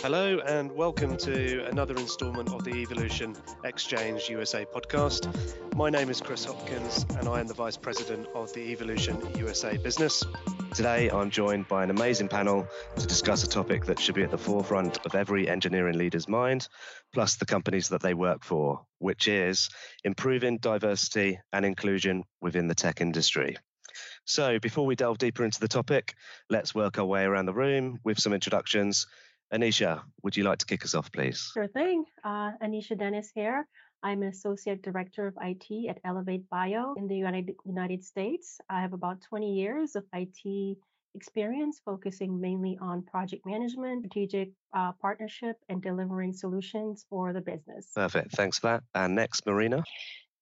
Hello, and welcome to another instalment of the Evolution Exchange USA podcast. My name is Chris Hopkins, and I am the Vice President of the Evolution USA business. Today, I'm joined by an amazing panel to discuss a topic that should be at the forefront of every engineering leader's mind, plus the companies that they work for, which is improving diversity and inclusion within the tech industry. So, before we delve deeper into the topic, let's work our way around the room with some introductions. Anesha, would you like to kick us off, please? Sure thing. Uh, Anesha Dennis here. I'm an associate director of IT at ElevateBio in the United, United States. I have about 20 years of IT experience focusing mainly on project management, strategic uh, partnership, and delivering solutions for the business. Perfect. Thanks for that. And next, Marina.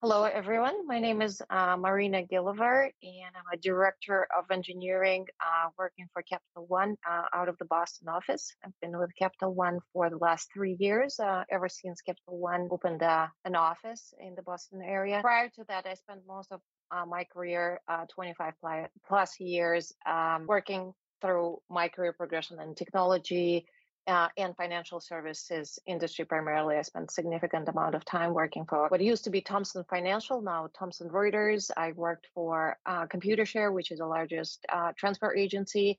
Hello, everyone. My name is uh, Marina Giliver, and I'm a director of engineering uh, working for Capital One uh, out of the Boston office. I've been with Capital One for the last three years, uh, ever since Capital One opened uh, an office in the Boston area. Prior to that, I spent most of uh, my career, 25 plus years, um, working through my career progression in technology, uh, and financial services industry primarily. I spent significant amount of time working for what used to be Thomson Financial, now Thomson Reuters. I worked for uh, Computershare, which is the largest uh, transfer agency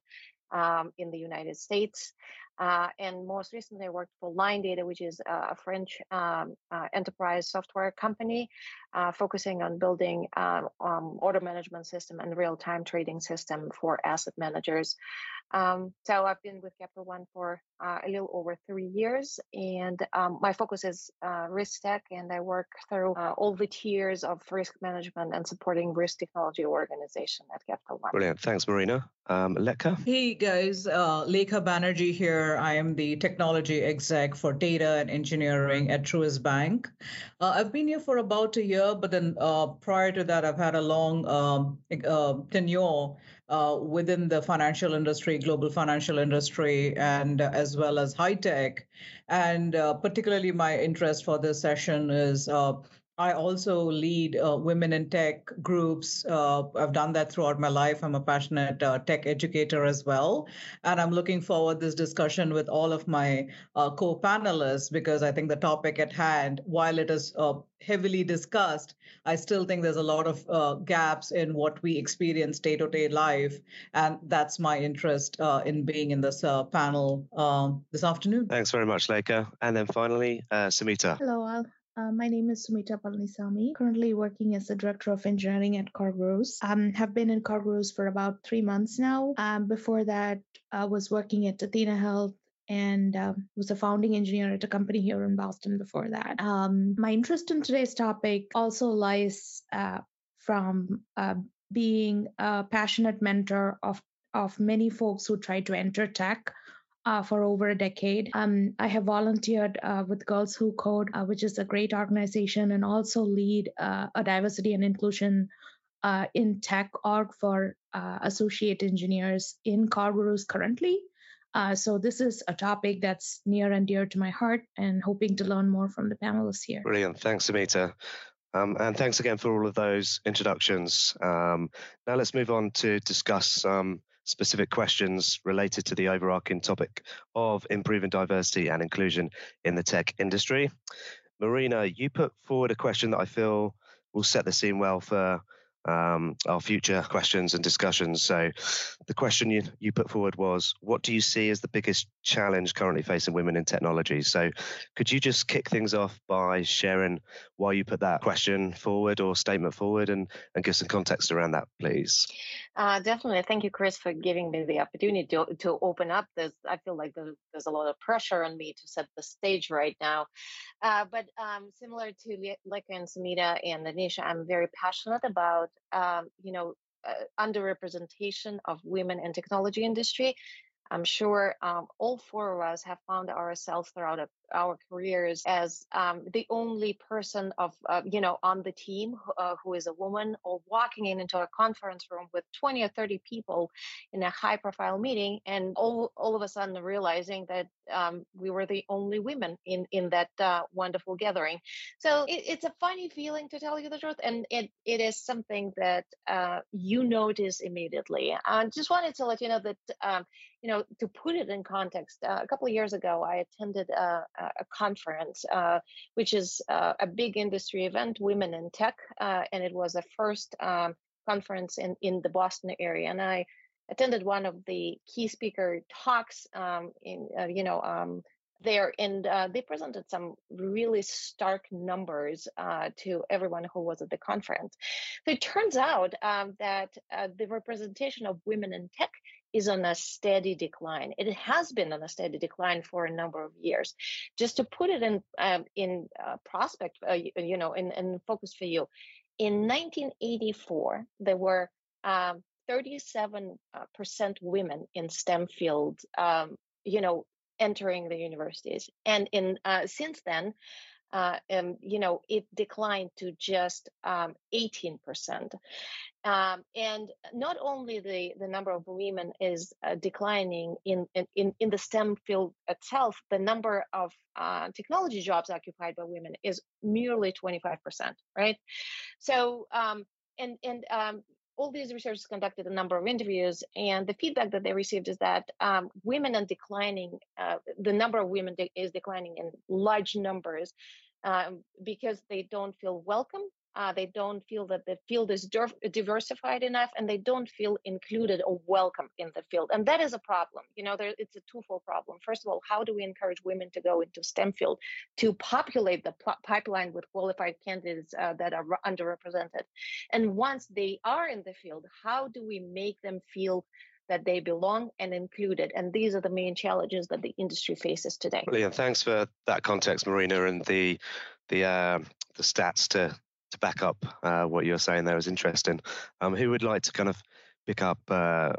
um, in the United States. Uh, and most recently, I worked for Linedata, which is a French um, uh, enterprise software company uh, focusing on building um, um, order management system and real-time trading system for asset managers. Um, so I've been with Capital One for uh, a little over three years, and um, my focus is uh, risk tech, and I work through uh, all the tiers of risk management and supporting risk technology organization at Capital One. Brilliant, thanks, Marina. Um, Lekha. Hey guys, uh, Lekha Banerjee here. I am the technology exec for data and engineering at Truist Bank. Uh, I've been here for about a year, but then uh, prior to that, I've had a long um, uh, tenure uh, within the financial industry, global financial industry, and uh, as well as high tech. And uh, particularly, my interest for this session is uh, I also lead uh, women in tech groups. Uh, I've done that throughout my life. I'm a passionate uh, tech educator as well, and I'm looking forward to this discussion with all of my uh, co-panelists because I think the topic at hand, while it is uh, heavily discussed, I still think there's a lot of uh, gaps in what we experience day-to-day life, and that's my interest in being in this panel um, this afternoon. Thanks very much, Lekha. And then finally, Sumita. Hello, all. Uh, my name is Sumita Palanisamy, currently working as the Director of Engineering at CarGurus. Um, have been in CarGurus for about three months now. Um, before that, I was working at Athena Health and uh, was a founding engineer at a company here in Boston before that. Um, my interest in today's topic also lies uh, from uh, being a passionate mentor of of many folks who try to enter tech uh, for over a decade. Um, I have volunteered uh, with Girls Who Code, uh, which is a great organization, and also lead uh, a diversity and inclusion uh, in tech org for uh, associate engineers in CarGurus currently. so this is a topic that's near and dear to my heart, and hoping to learn more from the panelists here. Brilliant, thanks, Amita. Um, and thanks again for all of those introductions. Um, now let's move on to discuss some specific questions related to the overarching topic of improving diversity and inclusion in the tech industry. Marina, you put forward a question that I feel will set the scene well for um, our future questions and discussions. So, the question you, you put forward was What do you see as the biggest challenge currently facing women in technology? So, could you just kick things off by sharing why you put that question forward or statement forward and, and give some context around that, please? Uh, definitely. Thank you, Chris, for giving me the opportunity to, to open up this. I feel like there's, there's a lot of pressure on me to set the stage right now. Uh, but um, similar to Lekha and Sumita and Anesha, I'm very passionate about um, you know, uh, underrepresentation of women in technology industry. I'm sure um, all four of us have found ourselves throughout a, our careers as um, the only person of uh, you know on the team uh, who is a woman or walking in into a conference room with 20 or 30 people in a high profile meeting and all, all of a sudden realizing that um, we were the only women in in that uh, wonderful gathering. So it, it's a funny feeling to tell you the truth and it, it is something that uh, you notice immediately. I just wanted to let you know that um, you know, to put it in context, uh, a couple of years ago, I attended a, a conference, uh, which is uh, a big industry event, Women in Tech, uh, and it was a first um, conference in, in the Boston area. And I attended one of the key speaker talks um, in, uh, you know, um, there and uh, they presented some really stark numbers uh, to everyone who was at the conference. So it turns out um, that uh, the representation of women in tech is on a steady decline. It has been on a steady decline for a number of years. Just to put it in um, in uh, prospect, uh, you know, in, in focus for you, in 1984 there were um, 37 uh, percent women in STEM fields, um, you know, entering the universities, and in uh, since then. Uh, um, you know, it declined to just um, 18%. Um, and not only the, the number of women is uh, declining in, in, in the STEM field itself, the number of uh, technology jobs occupied by women is merely 25%, right? So, um, and, and um, all these researchers conducted a number of interviews, and the feedback that they received is that um, women are declining, uh, the number of women de- is declining in large numbers um, because they don't feel welcome uh, they don't feel that the field is diversified enough and they don't feel included or welcome in the field and that is a problem you know there, it's a twofold problem first of all how do we encourage women to go into stem field to populate the pipeline with qualified candidates uh, that are underrepresented and once they are in the field how do we make them feel that they belong and included. And these are the main challenges that the industry faces today. Brilliant. Thanks for that context, Marina, and the the uh, the stats to to back up uh, what you're saying there is interesting. Um, who would like to kind of pick up uh,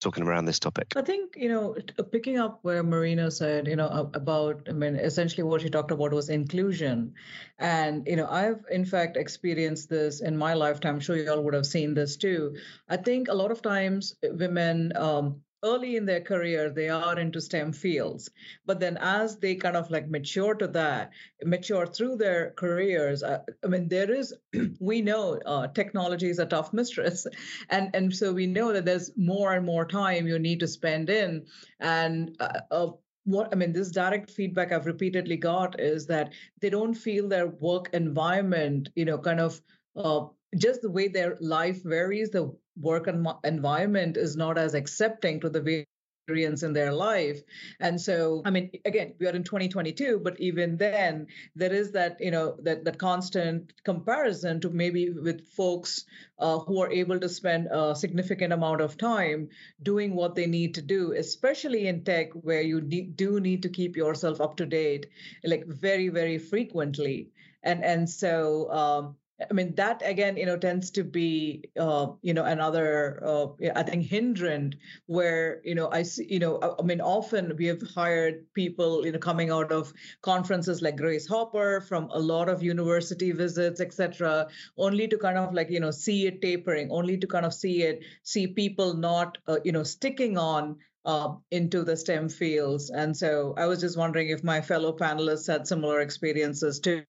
talking around this topic? I think, you know, uh, picking up where Marina said, you know, about, I mean, essentially what she talked about was inclusion. And, you know, I've in fact experienced this in my lifetime. I'm sure you all would have seen this too. I think a lot of times women, um, early in their career they are into stem fields. But then as they kind of like mature to that mature through their careers uh, i mean there is we know uh, technology is a tough mistress. And and so we know that there's more and more time you need to spend in. And uh, uh what I mean, this direct feedback I've repeatedly got is that they don't feel their work environment, you know, kind of uh, just the way their life varies, the work environment is not as accepting to the variance in their life. And so i mean again we are in 2022 but even then there is that you know that that constant comparison to maybe with folks uh, who are able to spend a significant amount of time doing what they need to do especially in tech where you need, do need to keep yourself up to date like very very frequently. And and so um, I mean, that again, you know, tends to be, uh, you know, another, uh, I think, hindrance where, you know, I see, you know, I, I mean, often we have hired people, you know, coming out of conferences like Grace Hopper from a lot of university visits, etc., only to kind of like, you know, see it tapering, only to kind of see it, see people not, uh, you know, sticking on uh, into the STEM fields. And so I was just wondering if my fellow panelists had similar experiences too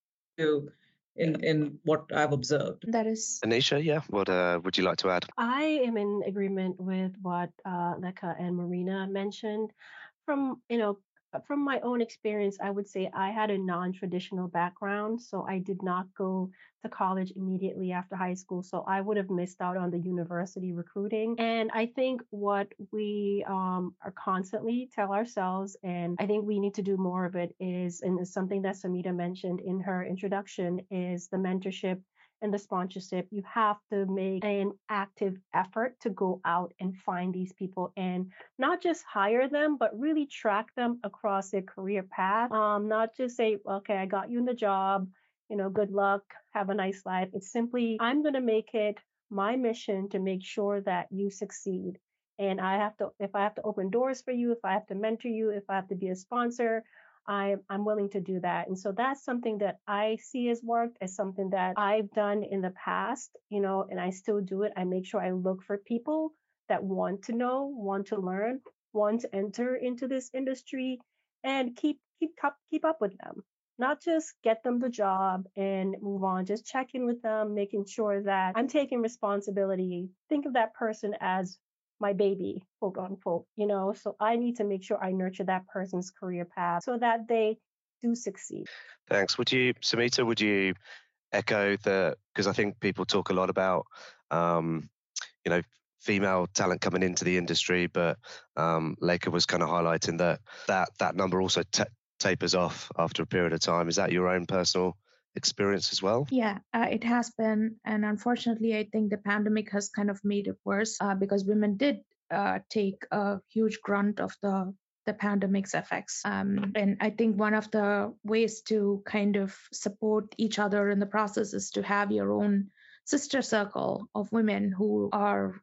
in in what I've observed. That is Anesha. Yeah, what uh, would you like to add? I am in agreement with what uh, Lekha and Marina mentioned. From you know from my own experience, I would say I had a non traditional background. So I did not go to college immediately after high school. So I would have missed out on the university recruiting. And I think what we um, are constantly tell ourselves, and I think we need to do more of it, is, and is something that Sumita mentioned in her introduction, is the mentorship and the sponsorship, you have to make an active effort to go out and find these people and not just hire them, but really track them across their career path. Um, not just say, okay, I got you in the job, you know, good luck, have a nice life. It's simply, I'm going to make it my mission to make sure that you succeed. And I have to, if I have to open doors for you, if I have to mentor you, if I have to be a sponsor, I, I'm willing to do that. And so that's something that I see as worked as something that I've done in the past, you know, and I still do it. I make sure I look for people that want to know, want to learn, want to enter into this industry and keep keep up keep up with them. Not just get them the job and move on, just check in with them, making sure that I'm taking responsibility. Think of that person as my baby, quote unquote, you know. So I need to make sure I nurture that person's career path so that they do succeed. Thanks. Would you, Sumita, would you echo the, because I think people talk a lot about, um, you know, female talent coming into the industry, but um, Lekha was kind of highlighting that that that number also t- tapers off after a period of time. Is that your own personal experience as well? Yeah, uh, it has been. And unfortunately, I think the pandemic has kind of made it worse uh, because women did uh, take a huge grunt of the the pandemic's effects. Um, and I think one of the ways to kind of support each other in the process is to have your own sister circle of women who are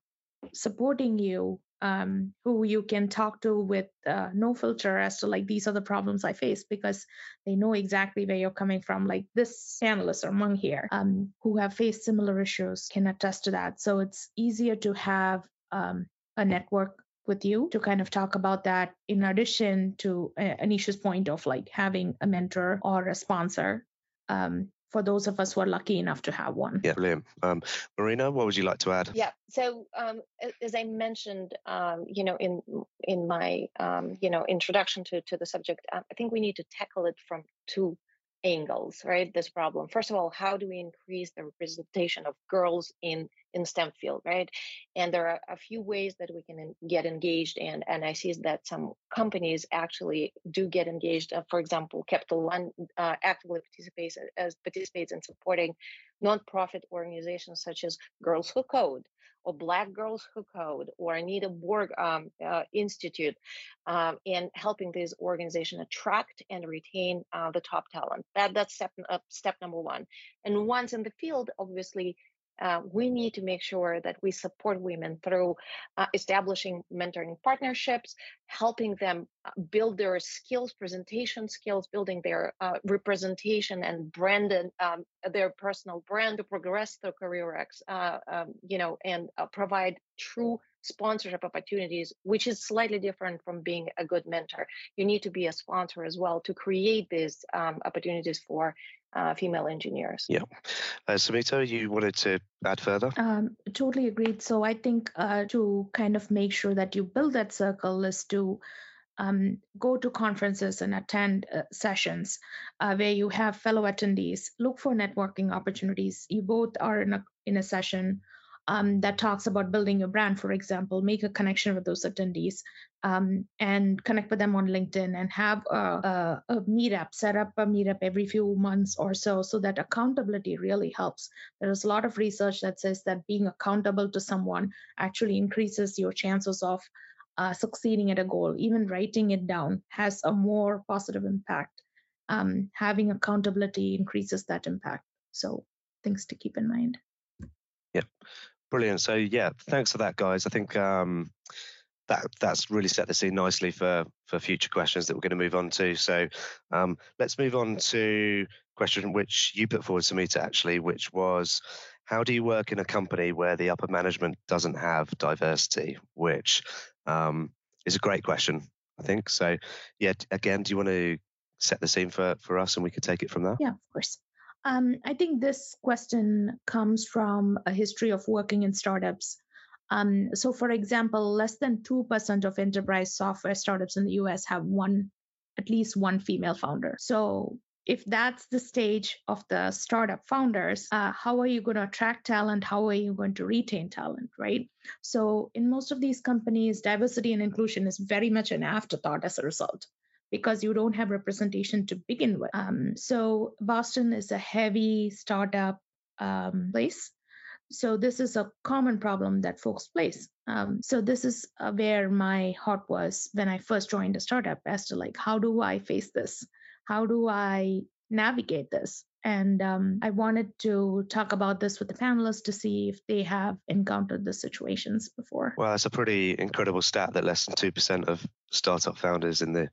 supporting you um, who you can talk to with uh, no filter as to like these are the problems I face because they know exactly where you're coming from. Like this panelist among here um, who have faced similar issues can attest to that. So it's easier to have um, a network with you to kind of talk about that in addition to uh, Anesha's point of like having a mentor or a sponsor um, for those of us who are lucky enough to have one. Yeah, brilliant. Um, Marina, what would you like to add? Yeah. So um, as I mentioned, um, you know, in in my um, you know introduction to to the subject, uh, I think we need to tackle it from two angles, right? This problem. First of all, how do we increase the representation of girls in in STEM field, right? And there are a few ways that we can get engaged, and and I see that some companies actually do get engaged. Uh, for example, Capital One uh, actively participates as participates in supporting nonprofit organizations such as Girls Who Code, or Black Girls Who Code or Anita Borg um, uh, Institute um, in helping these organizations attract and retain uh, the top talent. That, that's step, uh, step number one. And once in the field, obviously, uh, we need to make sure that we support women through uh, establishing mentoring partnerships, helping them uh, build their skills, presentation skills, building their uh, representation and brand and um, their personal brand to progress their career, uh, um, you know, and provide true sponsorship opportunities, which is slightly different from being a good mentor. You need to be a sponsor as well to create these um, opportunities for uh, female engineers. Yeah. Uh, Sumita, you wanted to add further? Um, totally agreed. So I think uh, to kind of make sure that you build that circle is to um, go to conferences and attend uh, sessions uh, where you have fellow attendees. Look for networking opportunities. You both are in a in a session um, that talks about building your brand, for example, make a connection with those attendees um, and connect with them on LinkedIn and have a, a, a, meetup, set up a meetup every few months or so, so that accountability really helps. There's a lot of research that says that being accountable to someone actually increases your chances of uh, succeeding at a goal. Even writing it down has a more positive impact. Um, having accountability increases that impact. So, things to keep in mind. Yeah, brilliant. So, yeah, thanks for that, guys. I think um, that that's really set the scene nicely for for future questions that we're going to move on to. So um, let's move on to question which you put forward, Sumita, actually, which was how do you work in a company where the upper management doesn't have diversity? Which um, is a great question, I think. So yeah, again, do you want to set the scene for for us, and we could take it from there? Yeah, of course. Um, I think this question comes from a history of working in startups um, so, for example, less than 2% of enterprise software startups in the US have one, at least one female founder. So, if that's the stage of the startup founders, uh, how are you going to attract talent? How are you going to retain talent, right? So, in most of these companies, diversity and inclusion is very much an afterthought as a result because you don't have representation to begin with. Um, so, Boston is a heavy startup um, place so this is a common problem that folks face. Um, so this is uh, where my heart was when I first joined a startup as to like, how do I face this? How do I navigate this? And um, I wanted to talk about this with the panelists to see if they have encountered the situations before. Well, it's a pretty incredible stat that less than 2% of startup founders in the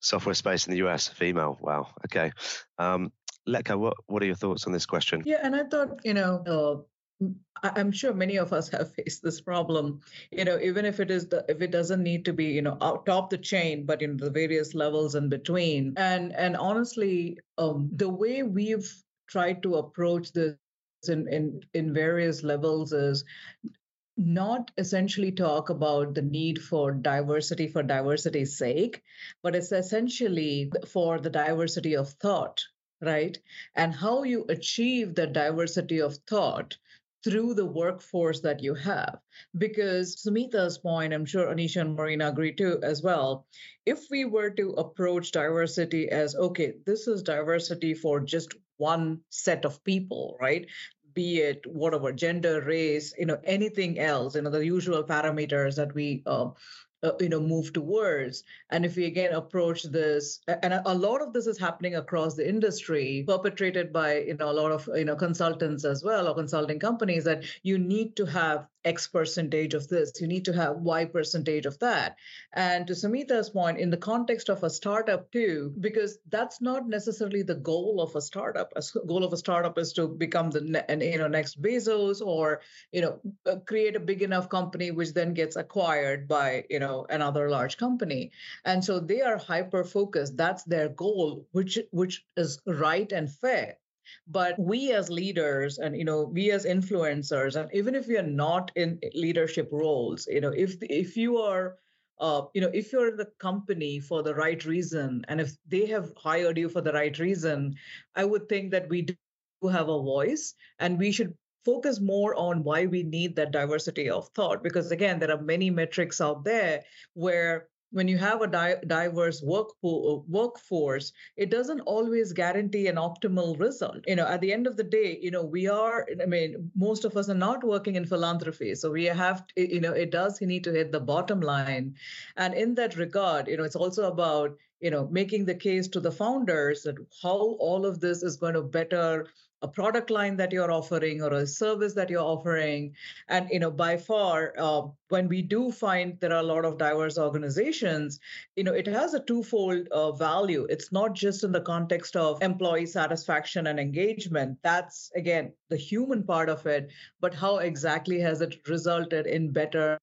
software space in the US, female. Wow. Okay. Um, Lekha, what, what are your thoughts on this question? Yeah, and I thought, you know, uh, I'm sure many of us have faced this problem. You know, even if it is the if it doesn't need to be you know out top the chain, but in the various levels in between. And and honestly, um, the way we've tried to approach this in in in various levels is not essentially talk about the need for diversity for diversity's sake, but it's essentially for the diversity of thought, right? And how you achieve the diversity of thought through the workforce that you have. Because Sumita's point, I'm sure Anesha and Marina agree too as well. If we were to approach diversity as, okay, this is diversity for just one set of people, right? Be it whatever gender, race, you know, anything else, you know, the usual parameters that we uh, uh, you know move towards and if we again approach this and a, a, lot of this is happening across the industry perpetrated by you know a lot of you know consultants as well or consulting companies that you need to have X percentage of this, you need to have Y percentage of that. And to Sumita's point, in the context of a startup too, because that's not necessarily the goal of a startup. A goal of a startup is to become the you know next Bezos or you know uh, create a big enough company which then gets acquired by you know another large company. And so they are hyper focused. That's their goal, which which is right and fair but we as leaders and you know we as influencers and even if we are not in leadership roles you know if if you are uh, you know if you're in the company for the right reason and if they have hired you for the right reason i would think that we do have a voice and we should focus more on why we need that diversity of thought because again there are many metrics out there where when you have a di- diverse work pool, uh, workforce, it doesn't always guarantee an optimal result. You know, at the end of the day, you know, we are. I mean, most of us are not working in philanthropy, so we have. To, you know, it does need to hit the bottom line, and in that regard, you know, it's also about you know making the case to the founders that how all of this is going to better a product line that you're offering or a service that you're offering. And you know by far uh, when we do find there are a lot of diverse organizations you know it has a twofold uh, value. It's not just in the context of employee satisfaction and engagement. That's again the human part of it but how exactly has it resulted in better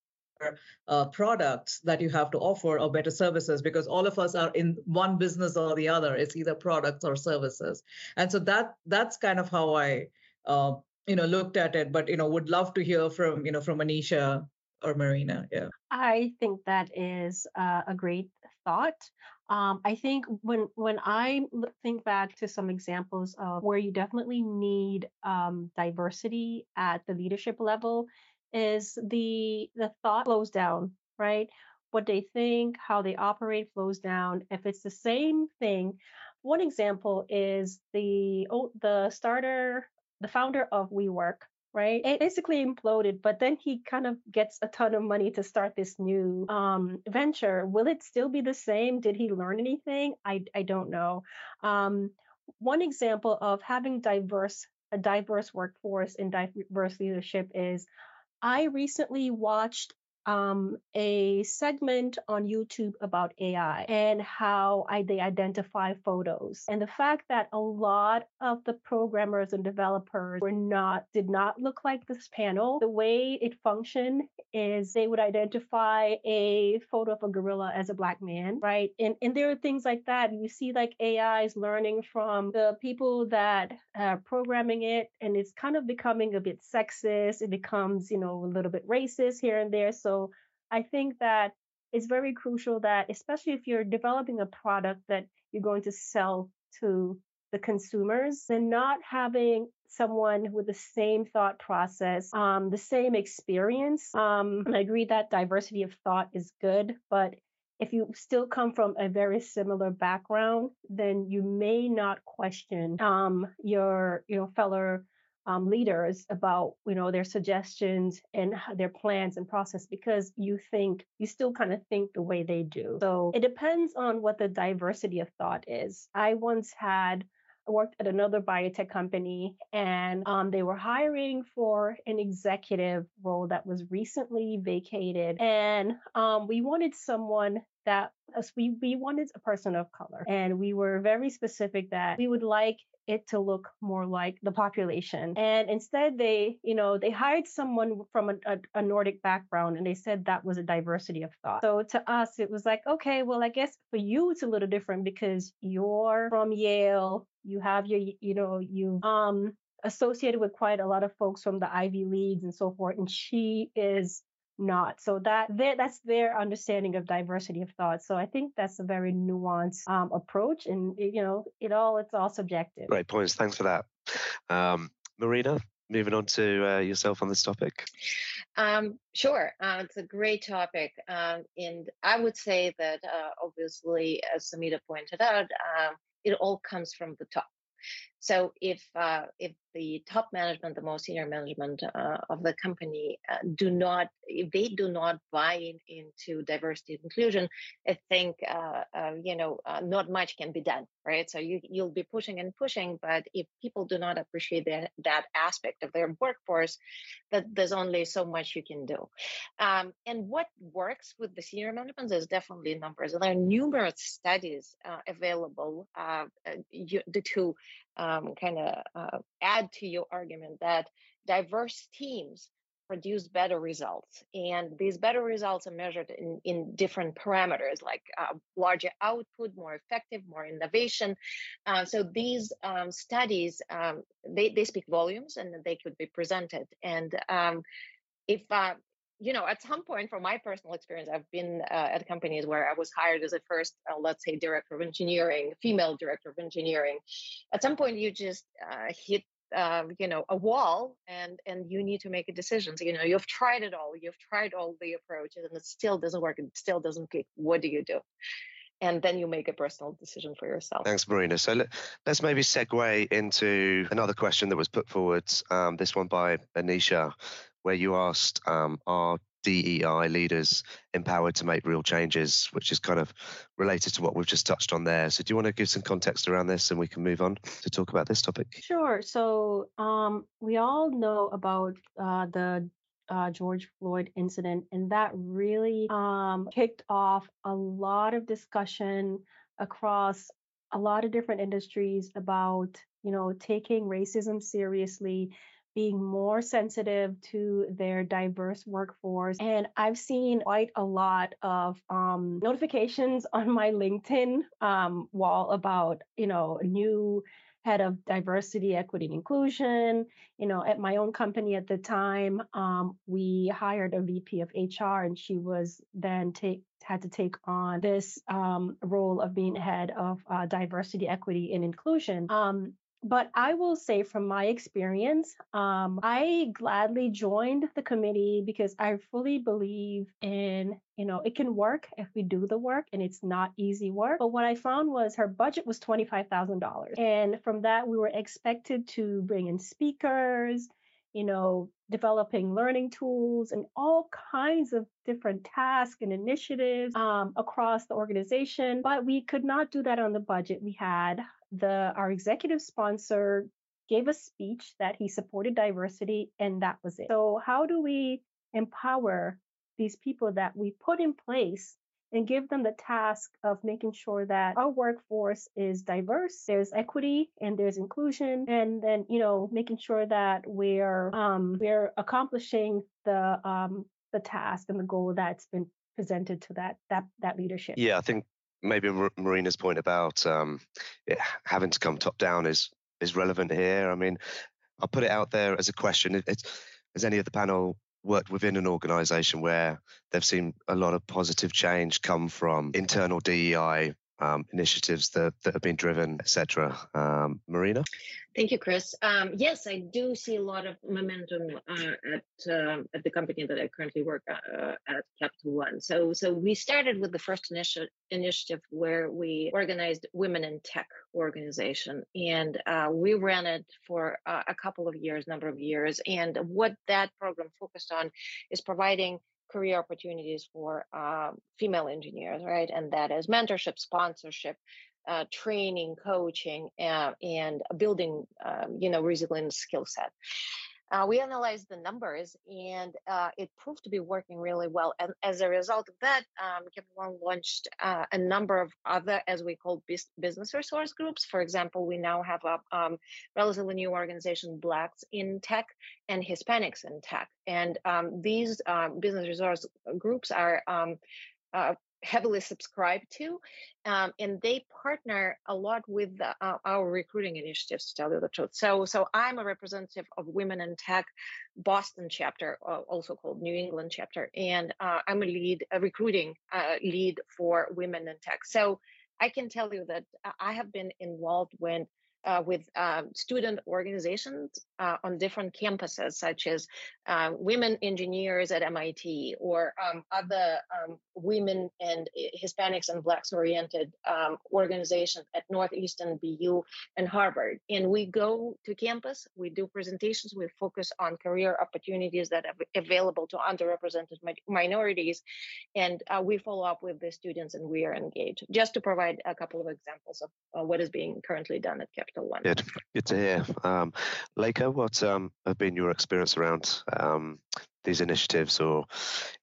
uh, products that you have to offer or better services because all of us are in one business or the other. It's either products or services. And so that that's kind of how i uh, you know looked at it but you know would love to hear from you know from anesha or marina. Yeah. I think that is uh, a great thought. Um, I think when when I think back to some examples of where you definitely need um, diversity at the leadership level, is the the thought flows down, right? What they think, how they operate flows down. If it's the same thing, one example is the oh, the starter, the founder of WeWork, right? It basically imploded, but then he kind of gets a ton of money to start this new um, venture. Will it still be the same? Did he learn anything? I I don't know. Um, one example of having diverse a diverse workforce and diverse leadership is I recently watched um, a segment on YouTube about AI and how I, they identify photos. And the fact that a lot of the programmers and developers were not, did not look like this panel. The way it functioned is they would identify a photo of a gorilla as a black man, right? And, and there are things like that. You see like AI is learning from the people that are programming it, and it's kind of becoming a bit sexist. It becomes, you know, a little bit racist here and there. So I think that it's very crucial that, especially if you're developing a product that you're going to sell to the consumers, then not having someone with the same thought process, um, the same experience. Um, I agree that diversity of thought is good, but if you still come from a very similar background, then you may not question um, your your fellow um, leaders about you know their suggestions and their plans and process because you think you still kind of think the way they do. So it depends on what the diversity of thought is. I once had I worked at another biotech company and um, they were hiring for an executive role that was recently vacated. And um, we wanted someone that us we we wanted a person of color, and we were very specific that we would like it to look more like the population. And instead, they, you know, they hired someone from a, a, a, Nordic background and they said that was a diversity of thought. So to us, it was like, okay, well, I guess for you, it's a little different because you're from Yale, you have your, you know, you, um, associated with quite a lot of folks from the Ivy Leagues and so forth. And she is not. So that that's their understanding of diversity of thought. So I think that's a very nuanced um, approach, and you know, it all it's all subjective. Great points. Thanks for that, um, Marina. Moving on to uh, yourself on this topic. Um, sure, uh, it's a great topic, um, and I would say that uh, obviously, as Sumita pointed out, um, it all comes from the top. So if uh, if the top management, the most senior management uh, of the company, uh, do not, if they do not buy in, into diversity and inclusion, I think uh, uh, you know uh, not much can be done, right? So you you'll be pushing and pushing, but if people do not appreciate that that aspect of their workforce, that there's only so much you can do. Um, and what works with the senior management is definitely numbers. And there are numerous studies available you, to um, kind of uh, add to your argument that diverse teams produce better results. And these better results are measured in, in different parameters like uh, larger output, more effective, more innovation. Uh, so these um, studies, um, they, they speak volumes and they could be presented. And um, if uh, you know, at some point, from my personal experience, I've been uh, at companies where I was hired as a first, uh, let's say, director of engineering, female director of engineering. At some point, you just uh, hit, um, you know, a wall, and and you need to make a decision. So, you know, you've tried it all, you've tried all the approaches, and it still doesn't work. It still doesn't click. What do you do? and then you make a personal decision for yourself. Thanks, Marina. So let, us maybe segue into another question that was put forward, um, this one by Anisha, where you asked, um, are DEI leaders empowered to make real changes, which is kind of related to what we've just touched on there. So, do you want to give some context around this and we can move on to talk about this topic? Sure. So, um, we all know about uh, the uh, George Floyd incident, and that really um, kicked off a lot of discussion across a lot of different industries about, you know, taking racism seriously being more sensitive to their diverse workforce. And I've seen quite a lot of um, notifications on my LinkedIn um, wall about, you know, a new head of diversity, equity, and inclusion. You know, at my own company at the time, um, we hired a VP of HR, and she was then take had to take on this um, role of being head of uh, diversity, equity, and inclusion. Um, but I will say from my experience, um, I gladly joined the committee because I fully believe in, you know, it can work if we do the work and it's not easy work. But what I found was her budget was $25,000. And from that, we were expected to bring in speakers, you know, developing learning tools and all kinds of different tasks and initiatives um, across the organization. But we could not do that on the budget we had the our executive sponsor gave a speech that he supported diversity and that was it. So how do we empower these people that we put in place and give them the task of making sure that our workforce is diverse, there's equity and there's inclusion, and then you know making sure that we're um, we're accomplishing the um, the task and the goal that's been presented to that that that leadership. Yeah, I think maybe Marina's point about um, it having to come top down is is relevant here. I mean, I'll put it out there as a question. It's, has any of the panel worked within an organization where they've seen a lot of positive change come from internal DEI um, initiatives that, that have been driven, etc. Um, Marina? Thank you, Chris. Um, yes, I do see a lot of momentum uh, at uh, at the company that I currently work uh, at Capital One. So, so we started with the first initi- initiative where we organized Women in Tech organization, and uh, we ran it for a couple of years, number of years. And what that program focused on is providing career opportunities for uh, female engineers, right? And that is mentorship, sponsorship, uh, training, coaching, uh, and building, um, you know, resilient skill set. uh, we analyzed the numbers and uh, it proved to be working really well. And as a result of that, um, Capital One launched uh, a number of other, as we call, business resource groups. For example, we now have a um, relatively new organization, Blacks in Tech and Hispanics in Tech. And um, these um, business resource groups are uh, heavily subscribed to, um, and they partner a lot with the, uh, our recruiting initiatives. To tell you the truth, so so I'm a representative of Women in Tech Boston chapter, uh, also called New England chapter, and uh, I'm a lead, a recruiting uh, lead for Women in Tech. So I can tell you that uh, I have been involved when uh, with um, student organizations uh, on different campuses, such as uh, women engineers at MIT or um, other um, women and Hispanics and Blacks oriented um, organizations at Northeastern BU and Harvard. And we go to campus, we do presentations, we focus on career opportunities that are available to underrepresented minorities, and uh, we follow up with the students and we are engaged. Just to provide a couple of examples of uh, what is being currently done at Capital one. Good, good to hear. Um, Lekha, what um, have been your experience around um, these initiatives or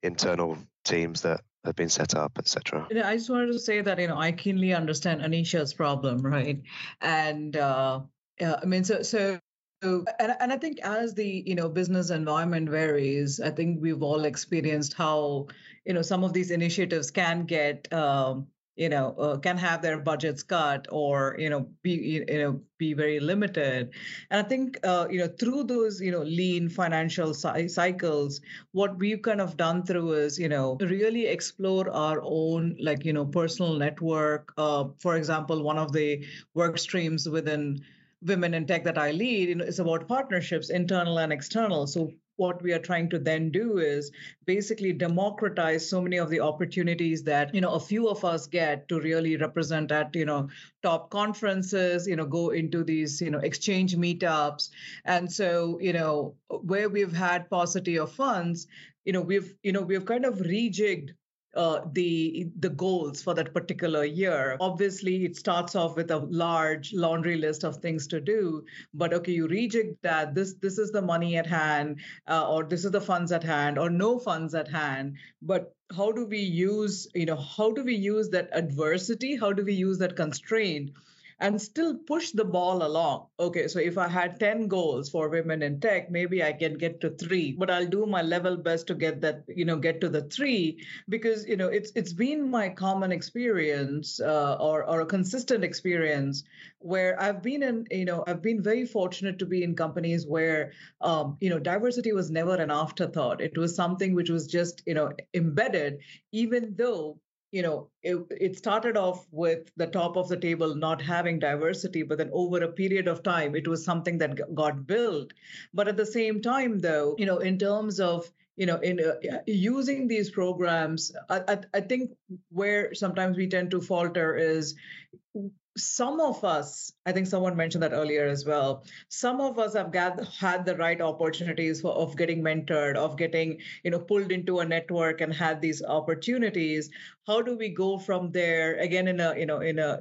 internal teams that have been set up, etc. I just wanted to say that you know I keenly understand Anesha's problem, right? And uh, yeah, I mean, so so and, and I think as the you know business environment varies, I think we've all experienced how you know some of these initiatives can get um, you know uh, can have their budgets cut or you know be you know be very limited and i think uh, you know through those you know lean financial cycles what we've kind of done through is you know really explore our own like you know personal network uh, for example one of the work streams within women in tech that I lead you know, is about partnerships, internal and external. So what we are trying to then do is basically democratize so many of the opportunities that you know a few of us get to really represent at you know top conferences you know go into these you know exchange meetups. And so you know where we've had paucity of funds you know we've you know we've kind of rejigged uh, the the goals for that particular year. Obviously, it starts off with a large laundry list of things to do, but okay, you rejig that. This this is the money at hand, uh, or this is the funds at hand, or no funds at hand. But how do we use you know how do we use that adversity? How do we use that constraint? And still push the ball along. Okay, so if I had 10 goals for women in tech, maybe I can get to three, but I'll do my level best to get that, you know, get to the three because, you know, it's it's been my common experience uh, or, or a consistent experience where I've been in, you know, I've been very fortunate to be in companies where, um, you know, diversity was never an afterthought. It was something which was just, you know, embedded, even though you know, it, it started off with the top of the table not having diversity, but then over a period of time, it was something that got built. But at the same time, though, you know, in terms of you know in uh, using these programs I, I, I, think where sometimes we tend to falter is some of us i think someone mentioned that earlier as well some of us have got, had the right opportunities for, of getting mentored of getting you know pulled into a network and had these opportunities. How do we go from there again in a you know in a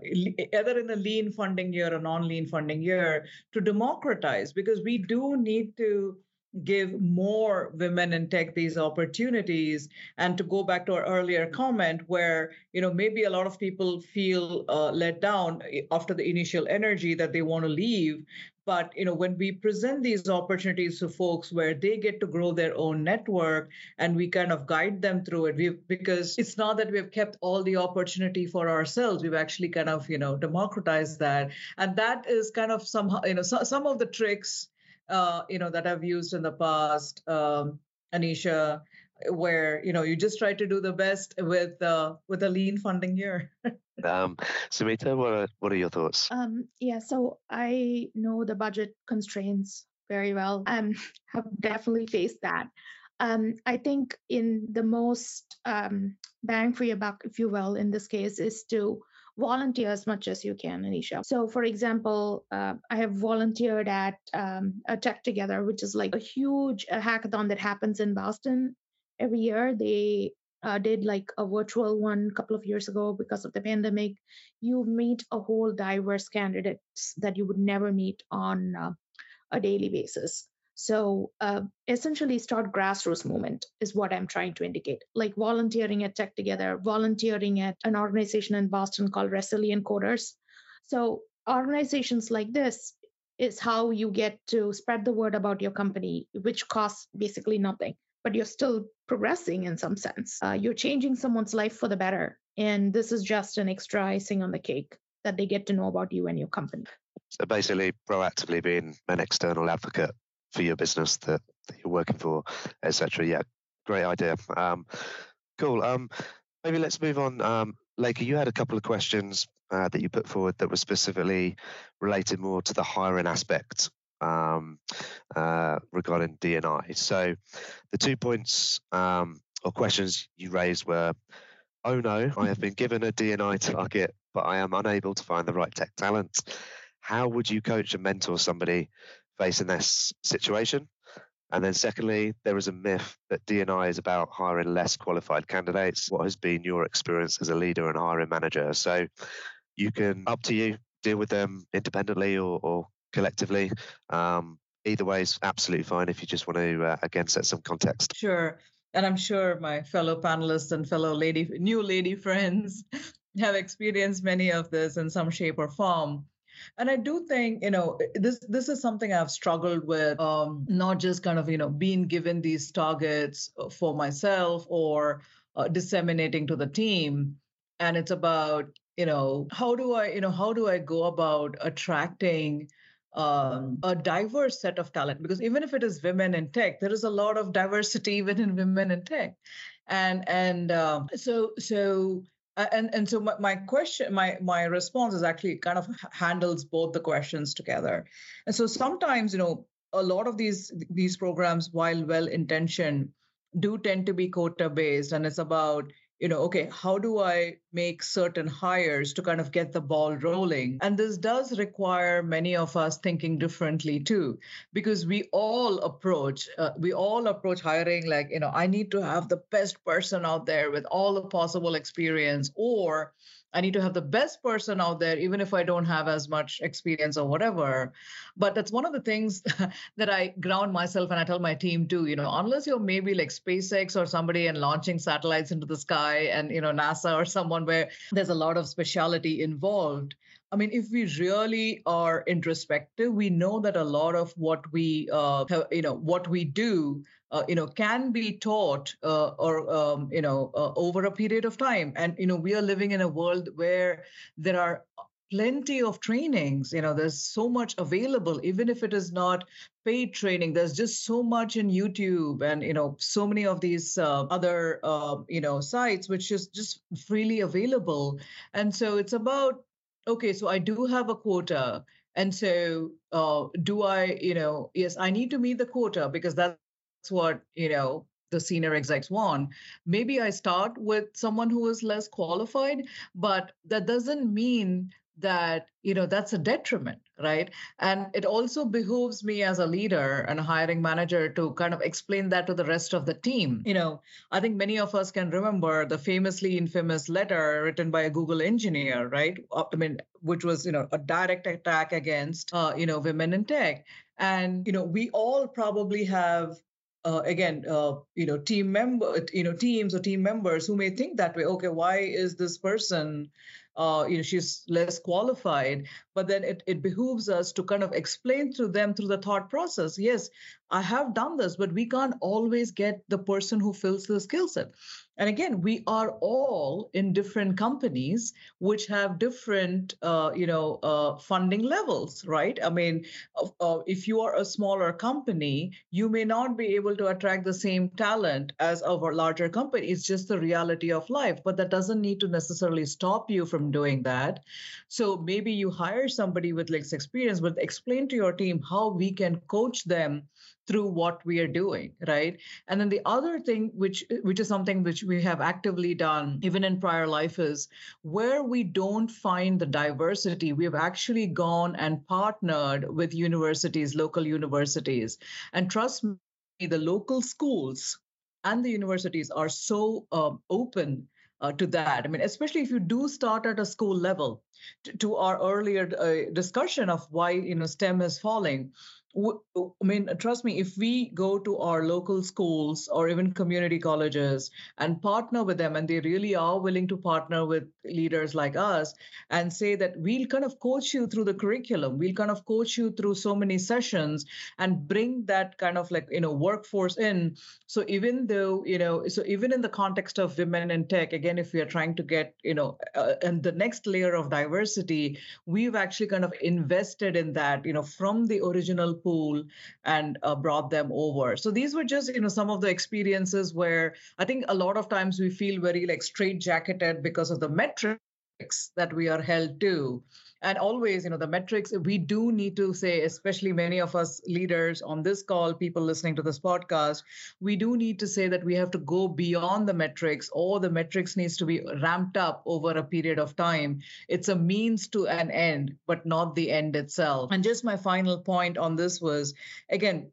either in a lean funding year or non-lean funding year to democratize? Because we do need to give more women in tech these opportunities. And to go back to our earlier comment where you know maybe a lot of people feel uh, let down eh, after the initial energy that they want to leave. But you know when we present these opportunities to folks where they get to grow their own network and we kind of guide them through it we because it's not that we've kept all the opportunity for ourselves we've actually kind of you know democratized that. And that is kind of somehow you know so, some of the tricks uh, you know that I've used in the past, um, Anesha, where you know you just try to do the best with uh, with a lean funding year. um, Sumita, what are, what are your thoughts? Um, yeah, so I know the budget constraints very well. Um, have definitely faced that. Um, I think in the most um, bang for your buck, if you will, in this case, is to volunteer as much as you can, Anesha. So, for example, uh, I have volunteered at um, a Tech Together, which is like a huge uh, hackathon that happens in Boston every year. They uh, did like a virtual one a couple of years ago because of the pandemic. You meet a whole diverse candidates that you would never meet on uh, a daily basis. So uh, essentially, start grassroots movement is what I'm trying to indicate. Like volunteering at Tech Together, volunteering at an organization in Boston called Resilient Coders. So organizations like this is how you get to spread the word about your company, which costs basically nothing, but you're still progressing in some sense. Uh, you're changing someone's life for the better. And this is just an extra icing on the cake that they get to know about you and your company. So basically, proactively being an external advocate for your business that, that you're working for, etc. Yeah, great idea. Um, cool. Um, maybe let's move on. Um, Lekha, you had a couple of questions uh, that you put forward that were specifically related more to the hiring aspect um, uh, regarding DNI. So the two points um, or questions you raised were, oh no, I have been given a DNI target, but I am unable to find the right tech talent. How would you coach and mentor somebody facing this situation? And then, secondly, there is a myth that DNI is about hiring less qualified candidates. What has been your experience as a leader and hiring manager? So, you can up to you deal with them independently or, or collectively. Um, either way is absolutely fine if you just want to uh, again set some context. Sure, and I'm sure my fellow panelists and fellow lady new lady friends have experienced many of this in some shape or form and i do think you know this this is something i've struggled with um, not just kind of you know being given these targets uh, for myself or uh, disseminating to the team. And it's about you know how do i you know how do i go about attracting um, a diverse set of talent? Because even if it is women in tech there is a lot of diversity even in women in tech. And and um, so so uh, and and so my, my question my my response is actually kind of handles both the questions together. And so sometimes you know a lot of these these programs while well intentioned do tend to be quota based and it's about you know, okay, how do I make certain hires to kind of get the ball rolling? And this does require many of us thinking differently too, because we all approach, uh, we all approach hiring like, you know, I need to have the best person out there with all the possible experience, or I need to have the best person out there, even if I don't have as much experience or whatever. But that's one of the things that I ground myself and I tell my team too, you know, unless you're maybe like SpaceX or somebody and launching satellites into the sky and, you know, NASA or someone where there's a lot of speciality involved. I mean, if we really are introspective, we know that a lot of what we, uh, have, you know, what we do uh, you know can be taught uh, or um, you know uh, over a period of time. And you know we are living in a world where there are plenty of trainings. You know there's so much available even if it is not paid training. There's just so much in youtube and you know so many of these uh, other uh, you know sites which is just freely available. And so it's about okay so i do have a quota. And so uh, do i you know yes i need to meet the quota because that what you know the senior execs want. Maybe i start with someone who is less qualified but that doesn't mean that you know that's a detriment right? And it also behooves me as a leader and a hiring manager to kind of explain that to the rest of the team. You know i think many of us can remember the famously infamous letter written by a google engineer right? I mean which was you know a direct attack against uh, you know women in tech. And you know we all probably have uh, again, uh, you know, team member, you know, teams or team members who may think that way. Okay, why is this person uh, you know she's less qualified but then it, it behooves us to kind of explain to them through the thought process yes i have done this but we can't always get the person who fills the skill set and again we are all in different companies which have different uh, you know uh, funding levels right i mean uh, if you are a smaller company you may not be able to attract the same talent as a larger company it's just the reality of life but that doesn't need to necessarily stop you from doing that. So maybe you hire somebody with less experience, but explain to your team how we can coach them through what we are doing right and then the other thing which which is something which we have actively done even in prior life is where we don't find the diversity we have actually gone and partnered with universities local universities and trust me the local schools and the universities are so uh, open uh, to that. I mean, especially if you do start at a school level, to, to our earlier uh, discussion of why you know STEM is falling. I mean, trust me, if we go to our local schools or even community colleges and partner with them, and they really are willing to partner with leaders like us and say that we'll kind of coach you through the curriculum, we'll kind of coach you through so many sessions and bring that kind of like, you know, workforce in. So even though, you know, so even in the context of women in tech, again, if we are trying to get, you know, uh, and the next layer of diversity, we've actually kind of invested in that, you know, from the original pool and uh, brought them over. So these were just you know some of the experiences where I think a lot of times we feel very like straight jacketed because of the metrics that we are held to. And always you know the metrics we do need to say especially many of us leaders on this call people listening to this podcast we do need to say that we have to go beyond the metrics. Or the metrics needs to be ramped up over a period of time. It's a means to an end but not the end itself. And just my final point on this was again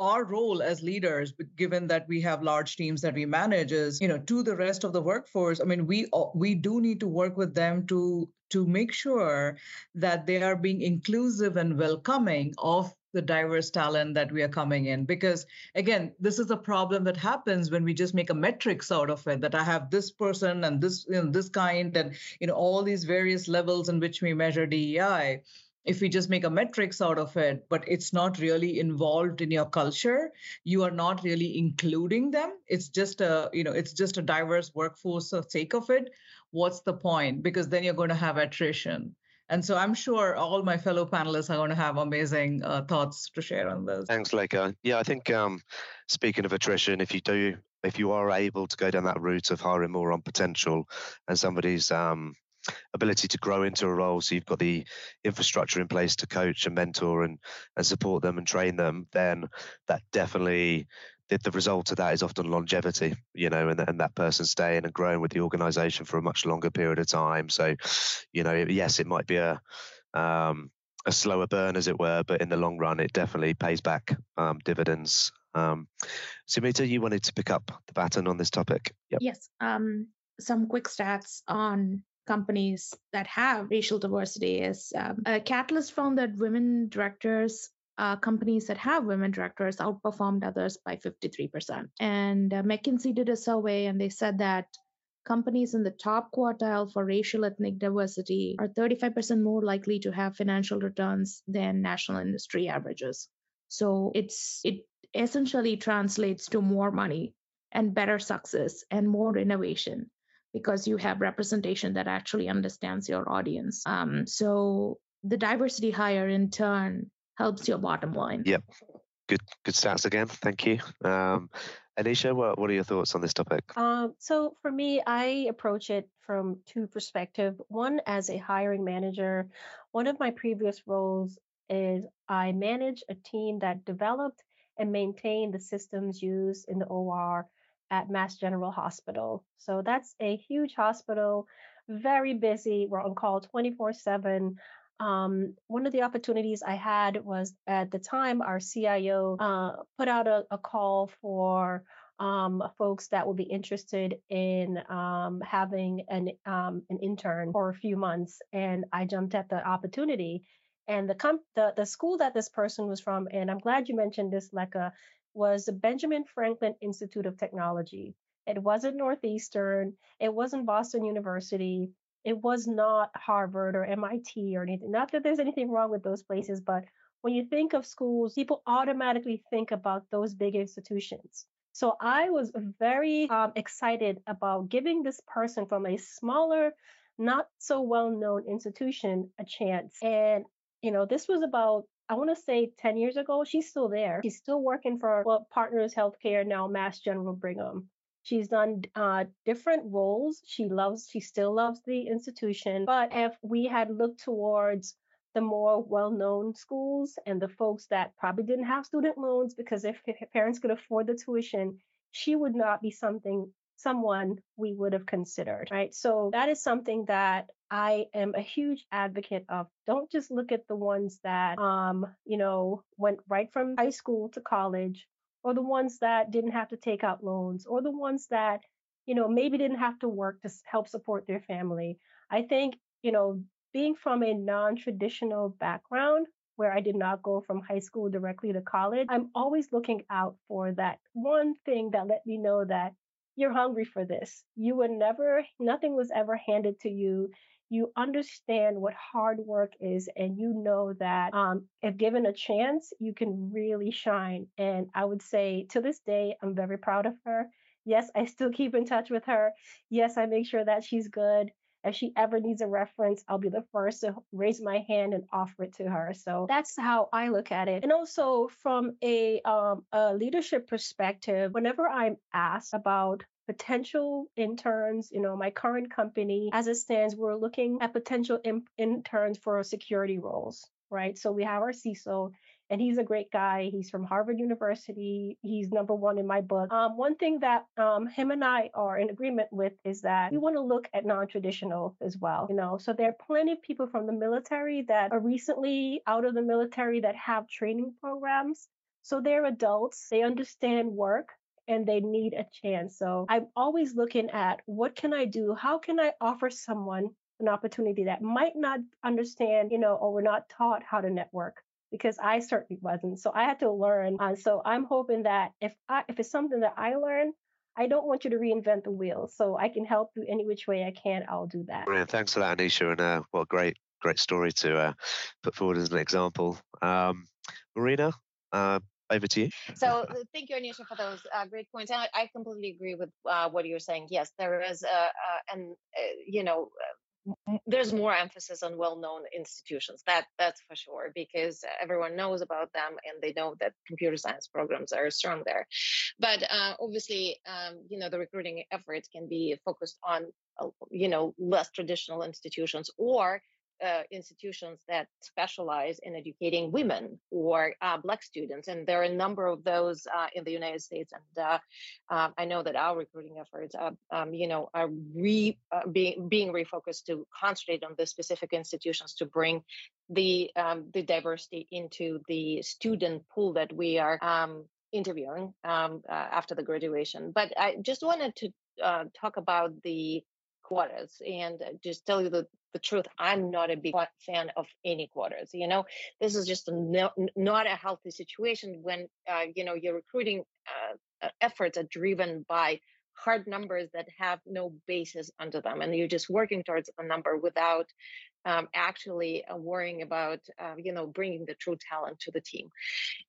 our role as leaders given that we have large teams that we manage is you know to the rest of the workforce i mean we we do need to work with them to to make sure that they are being inclusive and welcoming of the diverse talent that we are coming in. Because again this is a problem that happens when we just make a metrics out of it that i have this person and this you know this kind and you know all these various levels in which we measure dei if we just make a metrics out of it but it's not really involved in your culture you are not really including them. It's just a you know it's just a diverse workforce for sake of it. What's the point? Because then you're going to have attrition. And so i'm sure all my fellow panelists are going to have amazing uh, thoughts to share on this. Thanks Lekha. yeah i think um, speaking of attrition if you do if you are able to go down that route of hiring more on potential and somebody's um, ability to grow into a role so you've got the infrastructure in place to coach and mentor and and support them and train them then that definitely the, the result of that is often longevity you know and, and that person staying and growing with the organization for a much longer period of time so you know yes it might be a um, a slower burn as it were but in the long run it definitely pays back um, dividends um, Sumita, you wanted to pick up the baton on this topic. Yep. Yes. Um, some quick stats on companies that have racial diversity is um, a catalyst found that women directors uh, companies that have women directors outperformed others by 53%. And uh, McKinsey did a survey and they said that companies in the top quartile for racial ethnic diversity are 35% more likely to have financial returns than national industry averages. So it's it essentially translates to more money and better success and more innovation because you have representation that actually understands your audience. Um, so the diversity hire in turn helps your bottom line. Yep. Good, good stats again. Thank you. Um, Anesha, what, what are your thoughts on this topic? Um, so for me, I approach it from two perspectives. One, as a hiring manager, one of my previous roles is I manage a team that developed and maintained the systems used in the OR at Mass General Hospital. So that's a huge hospital, very busy. We're on call 24 7. Um, one of the opportunities I had was at the time our CIO uh, put out a, a call for um, folks that would be interested in um, having an um, an intern for a few months, and I jumped at the opportunity. And the, com- the the school that this person was from, and I'm glad you mentioned this, Lekha, was the Benjamin Franklin Institute of Technology. It wasn't Northeastern, it wasn't Boston University, it was not Harvard or MIT or anything. Not that there's anything wrong with those places, but when you think of schools, people automatically think about those big institutions. So I was very um, excited about giving this person from a smaller, not so well known institution a chance. And, you know, this was about I want to say 10 years ago, she's still there. She's still working for well, Partners Healthcare, now Mass General Brigham. She's done uh, different roles. She loves, she still loves the institution. But if we had looked towards the more well-known schools and the folks that probably didn't have student loans because if parents could afford the tuition, she would not be something someone we would have considered, right? So that is something that I am a huge advocate of. Don't just look at the ones that, um, you know, went right from high school to college, or the ones that didn't have to take out loans, or the ones that, you know, maybe didn't have to work to help support their family. I think, you know, being from a non traditional background where I did not go from high school directly to college, I'm always looking out for that one thing that let me know that you're hungry for this. You were never, nothing was ever handed to you. You understand what hard work is, and you know that um, if given a chance, you can really shine. And I would say to this day, I'm very proud of her. Yes, I still keep in touch with her. Yes, I make sure that she's good. If she ever needs a reference, I'll be the first to raise my hand and offer it to her. So that's how I look at it. And also from a, um, a leadership perspective, whenever I'm asked about potential interns, you know, my current company, as it stands, we're looking at potential in- interns for security roles, right? So we have our CISO and he's a great guy. He's from Harvard University. He's number one in my book. Um, one thing that um, him and I are in agreement with is that we want to look at non-traditional as well. You know, so there are plenty of people from the military that are recently out of the military that have training programs. So they're adults. They understand work and they need a chance. So I'm always looking at what can I do? How can I offer someone an opportunity that might not understand, you know, or we're not taught how to network? because I certainly wasn't. So I had to learn. Uh, so I'm hoping that if I if it's something that I learn, I don't want you to reinvent the wheel. So I can help you any which way I can. I'll do that. Brilliant. Thanks for that, Anesha. And uh, what a great great story to uh, put forward as an example. Um, Marina, uh, over to you. So uh, thank you, Anesha, for those uh, great points. I, I completely agree with uh, what you're saying. Yes, there is, uh, uh, and you know, there's more emphasis on well-known institutions that that's for sure because everyone knows about them and they know that computer science programs are strong there but uh, obviously um, you know the recruiting efforts can be focused on uh, you know less traditional institutions or uh, institutions that specialize in educating women or uh, black students and there are a number of those uh, in the united states and uh, um, i know that our recruiting efforts um, you know are re uh, being being refocused to concentrate on the specific institutions to bring the um, the diversity into the student pool that we are um, interviewing um, uh, after the graduation. But i just wanted to uh, talk about the quotas and just tell you the, the truth i'm not a big fan of any quarters you know? This is just a no, not a healthy situation when uh, you know your recruiting uh, efforts are driven by hard numbers that have no basis under them and you're just working towards a number without um, actually uh, worrying about uh, you know bringing the true talent to the team.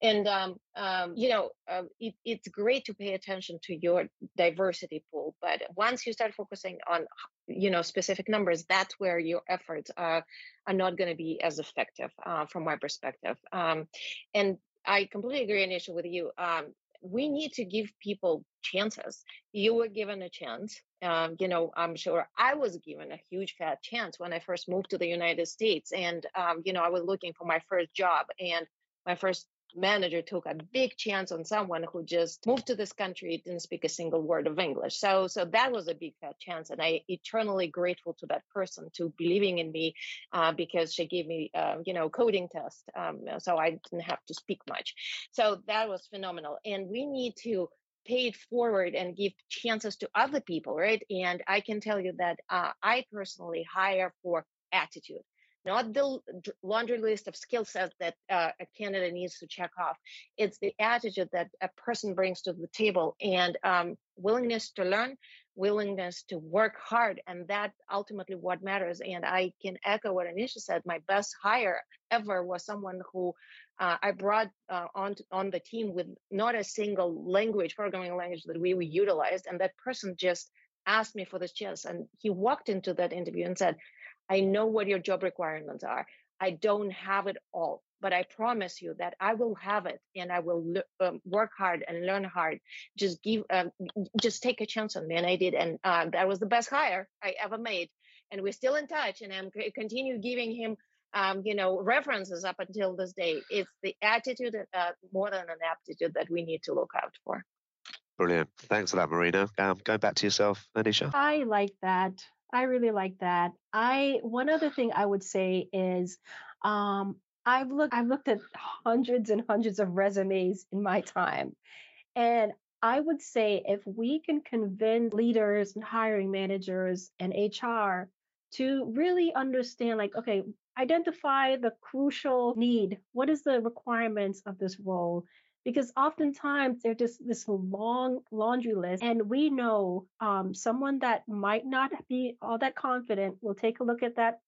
And um, um, you know uh, it, it's great to pay attention to your diversity pool but once you start focusing on you know specific numbers that's where your efforts are are not going to be as effective uh, from my perspective um, and I completely agree, Anesha, with you. Um, we need to give people chances. You were given a chance. Um, you know, I'm sure I was given a huge fat chance when I first moved to the United States. And, um, you know, I was looking for my first job and my first manager took a big chance on someone who just moved to this country didn't speak a single word of english. So so that was a big fat chance and i eternally grateful to that person to believing in me uh, because she gave me uh, you know coding test um, so i didn't have to speak much. So that was phenomenal and we need to pay it forward and give chances to other people right? And i can tell you that uh, i personally hire for attitude not the laundry list of skill sets that uh, a candidate needs to check off. It's the attitude that a person brings to the table and um, willingness to learn, willingness to work hard. And that ultimately what matters. And I can echo what Anesha said. My best hire ever was someone who uh, I brought uh, on, on the team with not a single language, programming language that we, we utilized. And that person just asked me for this chance. And he walked into that interview and said, I know what your job requirements are. I don't have it all, but I promise you that I will have it and I will um, work hard and learn hard. Just give, um, just take a chance on me. And I did. And uh, that was the best hire I ever made. And we're still in touch and I'm continue giving him um, you know, references up until this day. It's the attitude uh, more than an aptitude that we need to look out for. Brilliant. Thanks for that, Marina. Um, going back to yourself, Anesha. I like that. I really like that. I one other thing I would say is um, I've looked I've looked at hundreds and hundreds of resumes in my time. And I would say if we can convince leaders and hiring managers and HR to really understand like okay identify the crucial need what is the requirements of this role because oftentimes they're just this long laundry list and we know um, someone that might not be all that confident will take a look at that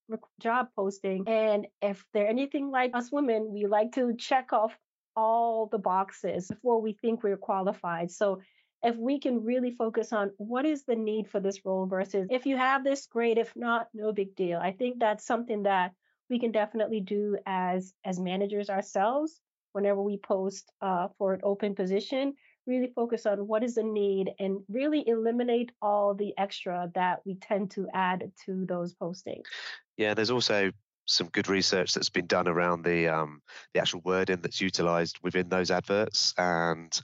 job posting and if they're anything like us women we like to check off all the boxes before we think we're qualified. So if we can really focus on what is the need for this role versus if you have this great. If not no big deal. I think that's something that we can definitely do as as managers ourselves whenever we post uh, for an open position really focus on what is the need and really eliminate all the extra that we tend to add to those postings yeah there's also some good research that's been done around the um, the actual wording that's utilized within those adverts and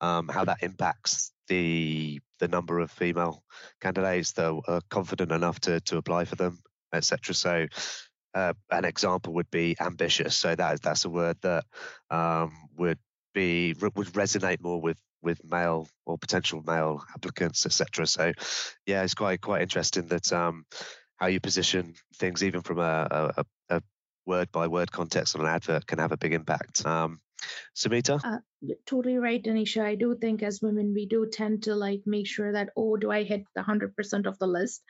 um, how that impacts the the number of female candidates that are confident enough to to apply for them, etc. So. Uh, an example would be ambitious. So that that's a word that um, would be would resonate more with with male or potential male applicants, etc. So, yeah, it's quite quite interesting that um, how you position things, even from a, a, a word by word context on an advert, can have a big impact. Um, Sumita? Uh, totally right, Anesha. I do think as women, we do tend to like make sure that, oh, do I hit the 100% of the list?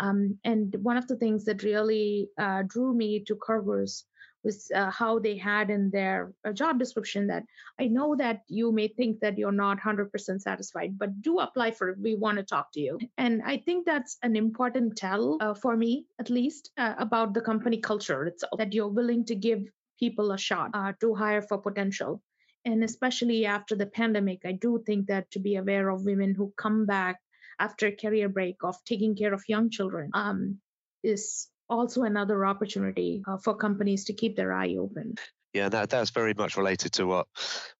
Um, and one of the things that really uh, drew me to CarGurus was uh, how they had in their uh, job description that I know that you may think that you're not 100% satisfied, but do apply for it. We want to talk to you. And I think that's an important tell uh, for me, at least, uh, about the company culture itself, that you're willing to give people a shot uh, to hire for potential. And especially after the pandemic, I do think that to be aware of women who come back after a career break of taking care of young children um, is also another opportunity uh, for companies to keep their eye open. Yeah, that that's very much related to what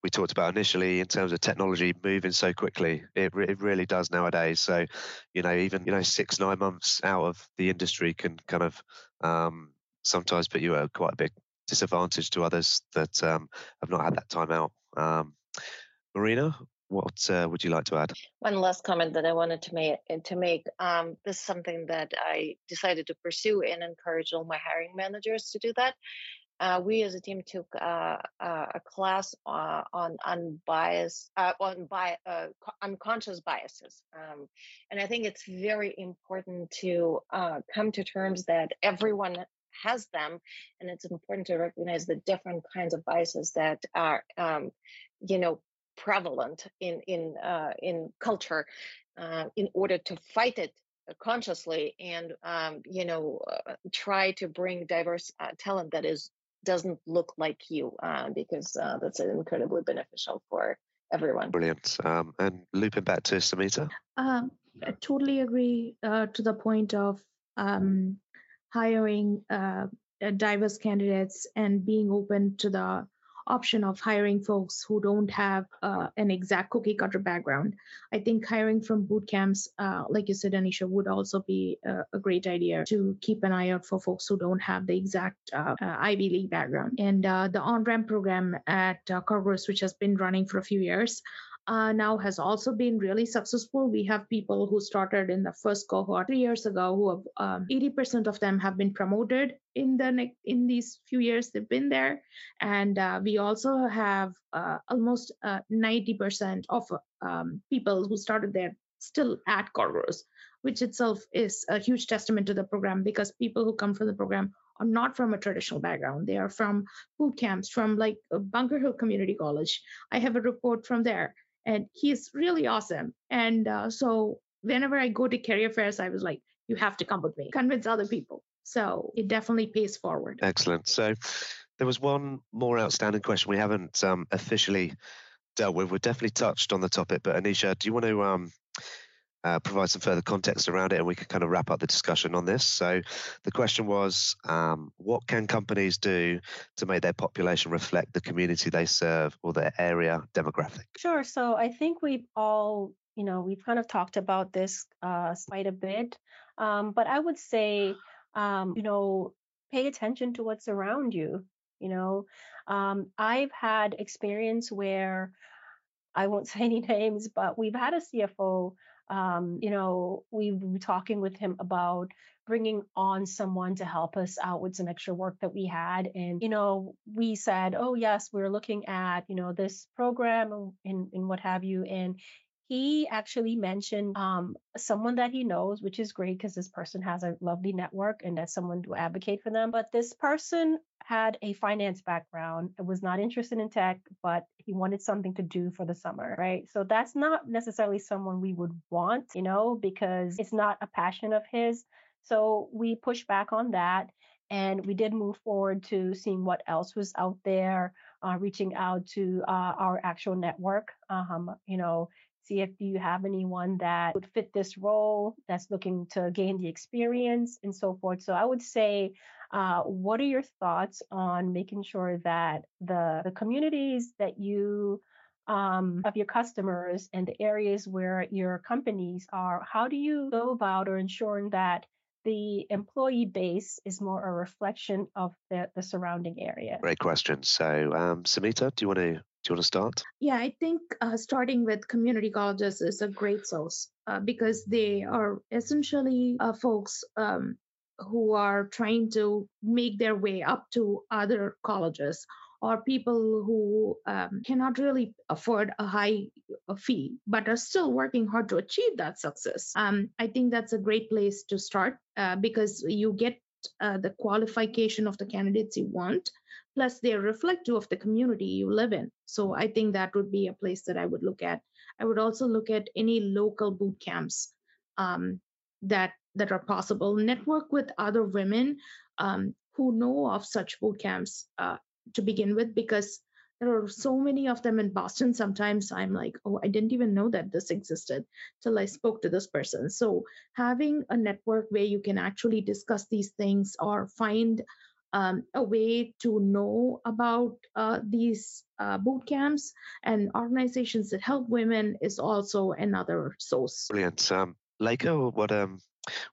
we talked about initially in terms of technology moving so quickly. It it really does nowadays. So, you know, even you know six nine months out of the industry can kind of um, sometimes put you at quite a big disadvantage to others that um, have not had that time out. Um, Marina, what uh, would you like to add? One last comment that I wanted to make. To make um, this is something that I decided to pursue and encourage all my hiring managers to do that. Uh, we as a team took uh, uh a class uh, on unbiased, uh, on bi- unconscious biases, um, and I think it's very important to come to terms that everyone has them and it's important to recognize the different kinds of biases that are um, you know prevalent in in uh, in culture uh, in order to fight it consciously and um, you know uh, try to bring diverse uh, talent that is doesn't look like you uh, because uh, that's incredibly beneficial for everyone. Brilliant um, and looping back to sumita. Um, i totally agree to the point of um, hiring diverse candidates and being open to the option of hiring folks who don't have uh, an exact cookie cutter background. I think hiring from boot camps, uh, like you said, Anesha, would also be a, a, great idea to keep an eye out for folks who don't have the exact uh, uh Ivy League background. And uh, the on ramp program at uh, which has been running for a few years, uh, now has also been really successful. We have people who started in the first cohort three years ago who have um, 80% of them have been promoted in the in these few years they've been there, and uh, we also have uh, almost 90% uh, of um, people who started there still at CarGurus, which itself is a huge testament to the program because people who come from the program are not from a traditional background. They are from boot camps, from like Bunker Hill Community College. I have a report from there and he's really awesome. And uh, so whenever I go to career fairs, I was like, you have to come with me, convince other people. So it definitely pays forward. Excellent. So there was one more outstanding question we haven't um, officially dealt with. We've definitely touched on the topic, but Anesha, do you want to um, uh, provide some further context around it and we can kind of wrap up the discussion on this. So, the question was um, what can companies do to make their population reflect the community they serve or their area demographic? Sure. So, I think we've all, you know, we've kind of talked about this uh, quite a bit. Um, but I would say, um, you know, pay attention to what's around you. You know, um, I've had experience where I won't say any names, but we've had a CFO um, you know, we were talking with him about bringing on someone to help us out with some extra work that we had. And, you know, we said, oh, yes, we're looking at, you know, this program and, and what have you. And he actually mentioned um, someone that he knows, which is great because this person has a lovely network and that someone to advocate for them. But this person had a finance background, was not interested in tech, but he wanted something to do for the summer, right? So that's not necessarily someone we would want, you know, because it's not a passion of his. So we pushed back on that and we did move forward to seeing what else was out there, uh, reaching out to uh, our actual network, um, you know, see if you have anyone that would fit this role that's looking to gain the experience and so forth so i would say uh, what are your thoughts on making sure that the the communities that you um, of your customers and the areas where your companies are how do you go about or ensuring that the employee base is more a reflection of the, the surrounding area? Great question. So, um, Sumita, do you want to do you want to start? Yeah, I think uh, starting with community colleges is a great source uh, because they are essentially uh, folks um, who are trying to make their way up to other colleges or people who um, cannot really afford a high fee but are still working hard to achieve that success. Um, I think that's a great place to start uh, because you get uh, the qualification of the candidates you want plus they're reflective of the community you live in so i think that would be a place that i would look at. I would also look at any local boot camps um, that that are possible. Network with other women um, who know of such boot camps uh, to begin with because there are so many of them in boston. Sometimes i'm like oh i didn't even know that this existed till i spoke to this person. So having a network where you can actually discuss these things or find um, a way to know about uh, these uh, boot camps and organizations that help women is also another source. Brilliant. Um, Lekha, what um,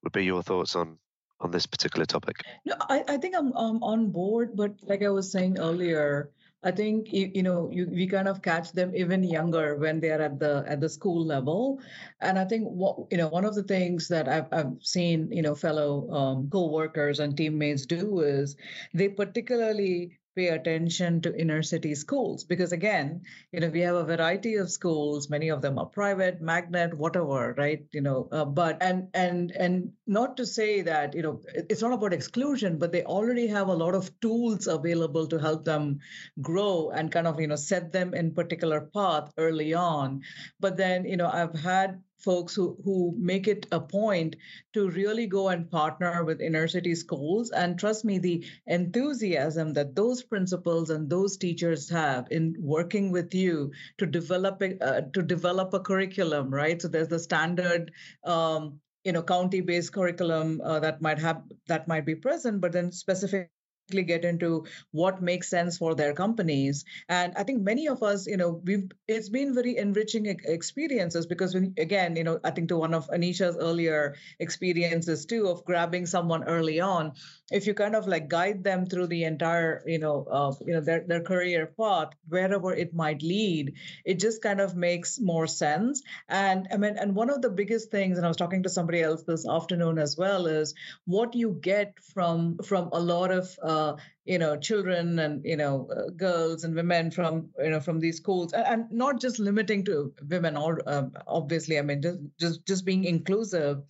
would be your thoughts on on this particular topic? No, I, I think I'm, I'm on board, but like I was saying earlier, I think you, know you, we kind of catch them even younger when they are at the at the school level, and I think what you know one of the things that I've, I've seen you know fellow um, co-workers and teammates do is they particularly pay attention to inner city schools because again you know we have a variety of schools. Many of them are private magnet whatever right? You know uh, but and and and not to say that you know it's not about exclusion but they already have a lot of tools available to help them grow and kind of you know set them in particular path early on. But then you know i've had folks who, who make it a point to really go and partner with inner city schools. And trust me, the enthusiasm that those principals and those teachers have in working with you to develop a, uh, to develop a curriculum, right? So there's the standard. Um, you know county-based curriculum uh, that might have that might be present but then specific get into what makes sense for their companies. And i think many of us you know we've it's been very enriching experiences because when again you know i think to one of anesha's earlier experiences too of grabbing someone early on if you kind of like guide them through the entire you know uh, you know their, their career path wherever it might lead it just kind of makes more sense. And i mean and one of the biggest things and i was talking to somebody else this afternoon as well is what you get from from a lot of uh, you know children and you know uh, girls and women from you know from these schools. And, and not just limiting to women or um, obviously i mean just just just being inclusive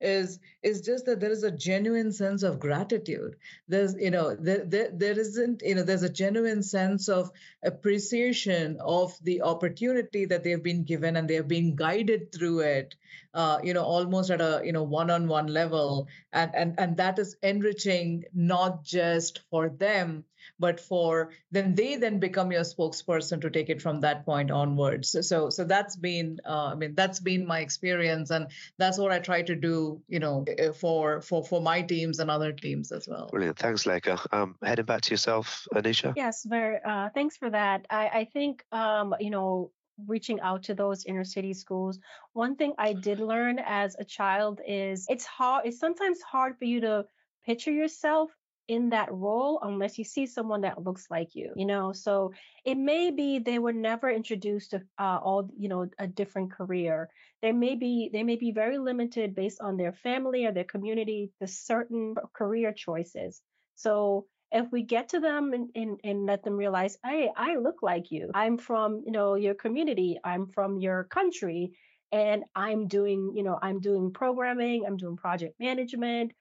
is is just that there is a genuine sense of gratitude. There's you know there, there, there isn't you know there's a genuine sense of appreciation of the opportunity that they've been given and they have been guided through it uh, you know almost at a you know one-on-one level. And and and that is enriching not just for them but for then they then become your spokesperson to take it from that point onwards. So so, so that's been uh, i mean that's been my experience and that's what i try to do you know for for for my teams and other teams as well. Brilliant. Thanks Lekha. um heading back to yourself anesha yes very uh, thanks for that. I i think um you know reaching out to those inner city schools one thing i did learn as a child is it's hard it's sometimes hard for you to picture yourself in that role unless you see someone that looks like you you know? So it may be they were never introduced to uh, all you know a different career. They may be they may be very limited based on their family or their community to certain career choices. So if we get to them and, and, and let them realize hey i look like you. I'm from you know your community. I'm from your country. And i'm doing you know i'm doing programming. I'm doing project management.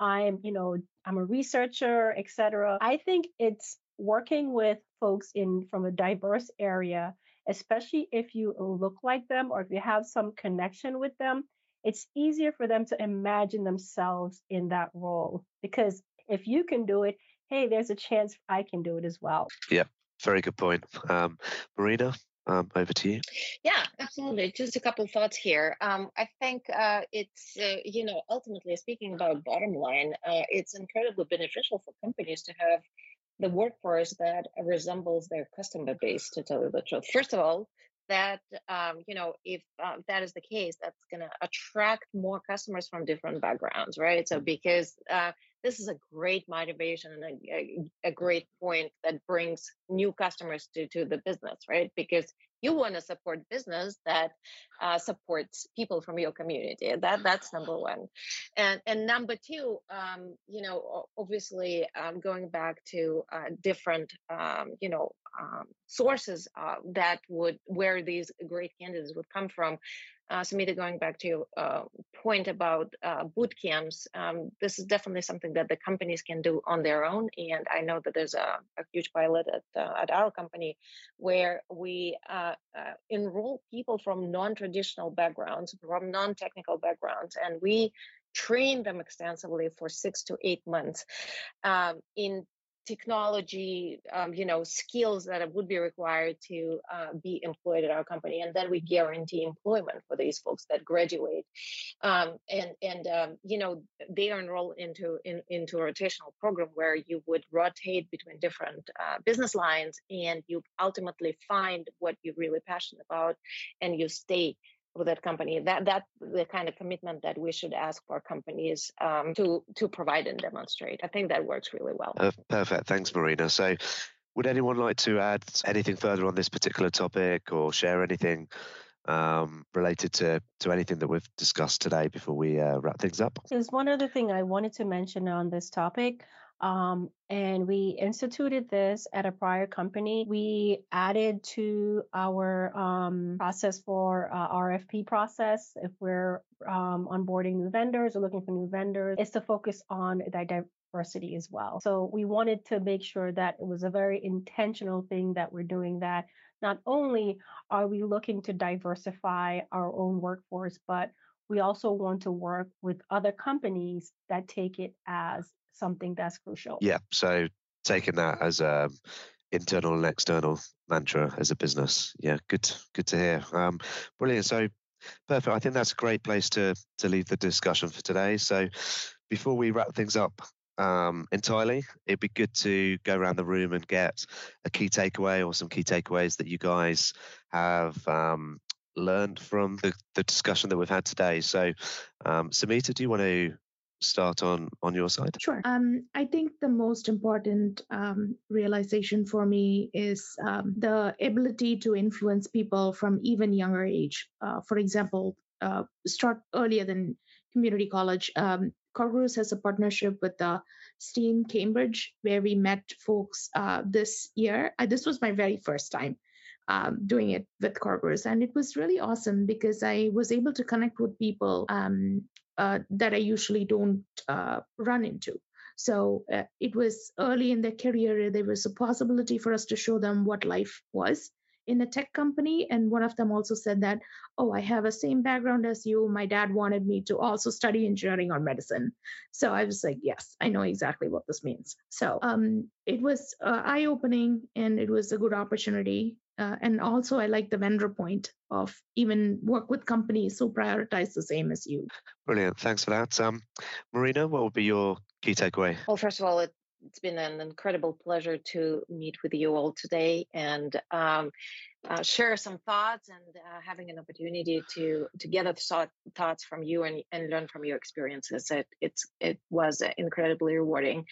I'm you know i'm a researcher etc i think it's working with folks in from a diverse area especially if you look like them or if you have some connection with them it's easier for them to imagine themselves in that role. Because if you can do it hey there's a chance i can do it as well. Yeah very good point. Um, marina um, over to you. Yeah, absolutely. Just a couple thoughts here. Um, I think uh, it's, uh, you know, ultimately speaking about bottom line, uh, it's incredibly beneficial for companies to have the workforce that resembles their customer base, to tell you the truth. First of all, that um, you know if uh, that is the case that's going to attract more customers from different backgrounds right so because uh, this is a great motivation and a, a, great point that brings new customers to, to the business, right? Because you want to support business that uh, supports people from your community. That that's number one, and and number two, um, you know, obviously um, going back to uh, different, um, you know, um, sources uh, that would where these great candidates would come from. Uh, Sumita, going back to your uh, point about uh, boot camps, um, this is definitely something that the companies can do on their own. And I know that there's a, a huge pilot at, uh, at our company where we uh, uh, enroll people from non-traditional backgrounds, from non-technical backgrounds, and we train them extensively for six to eight months um, in technology, um, you know, skills that would be required to uh, be employed at our company, and then we guarantee employment for these folks that graduate, um, and and um, you know they are enrolled into in, into a rotational program where you would rotate between different uh, business lines, and you ultimately find what you're really passionate about, and you stay with that company. That that's the kind of commitment that we should ask for companies um, to to provide and demonstrate. I think that works really well. Uh, perfect. Thanks, Marina. So, would anyone like to add anything further on this particular topic or share anything? Um, related to to anything that we've discussed today before we uh, wrap things up. There's one other thing I wanted to mention on this topic. Um, and we instituted this at a prior company. We added to our um, process for uh, RFP process if we're um, onboarding new vendors or looking for new vendors, is to focus on diversity as well. So we wanted to make sure that it was a very intentional thing that we're doing that. Not only are we looking to diversify our own workforce, but we also want to work with other companies that take it as something that's crucial. Yeah. So taking that as a internal and external mantra as a business. Yeah, good good to hear. Um, brilliant. So perfect. I think that's a great place to to leave the discussion for today. So before we wrap things up um, entirely, it'd be good to go around the room and get a key takeaway or some key takeaways that you guys have um, learned from the, the discussion that we've had today. So, um, Sumita, do you want to start on on your side? Sure. Um, I think the most important um, realization for me is um, the ability to influence people from even younger age. Uh, for example, uh, start earlier than community college. Um, CarGurus has a partnership with the STEAM Cambridge, where we met folks uh, this year. Uh, this was my very first time um, doing it with CarGurus, and it was really awesome because I was able to connect with people um, uh, that I usually don't uh, run into. So uh, it was early in their career, there was a possibility for us to show them what life was in a tech company. And one of them also said that, oh, I have a same background as you. My dad wanted me to also study engineering or medicine. So I was like, yes, I know exactly what this means. So um, it was uh, eye opening and it was a good opportunity uh, and also i like the vendor point of even work with companies who prioritize the same as you. Brilliant. Thanks for that. Um, marina what would be your key takeaway? Well first of all it it's been an incredible pleasure to meet with you all today and um, uh, share some thoughts and uh, having an opportunity to to gather thought, thoughts from you and, and learn from your experiences. It it's it was incredibly rewarding,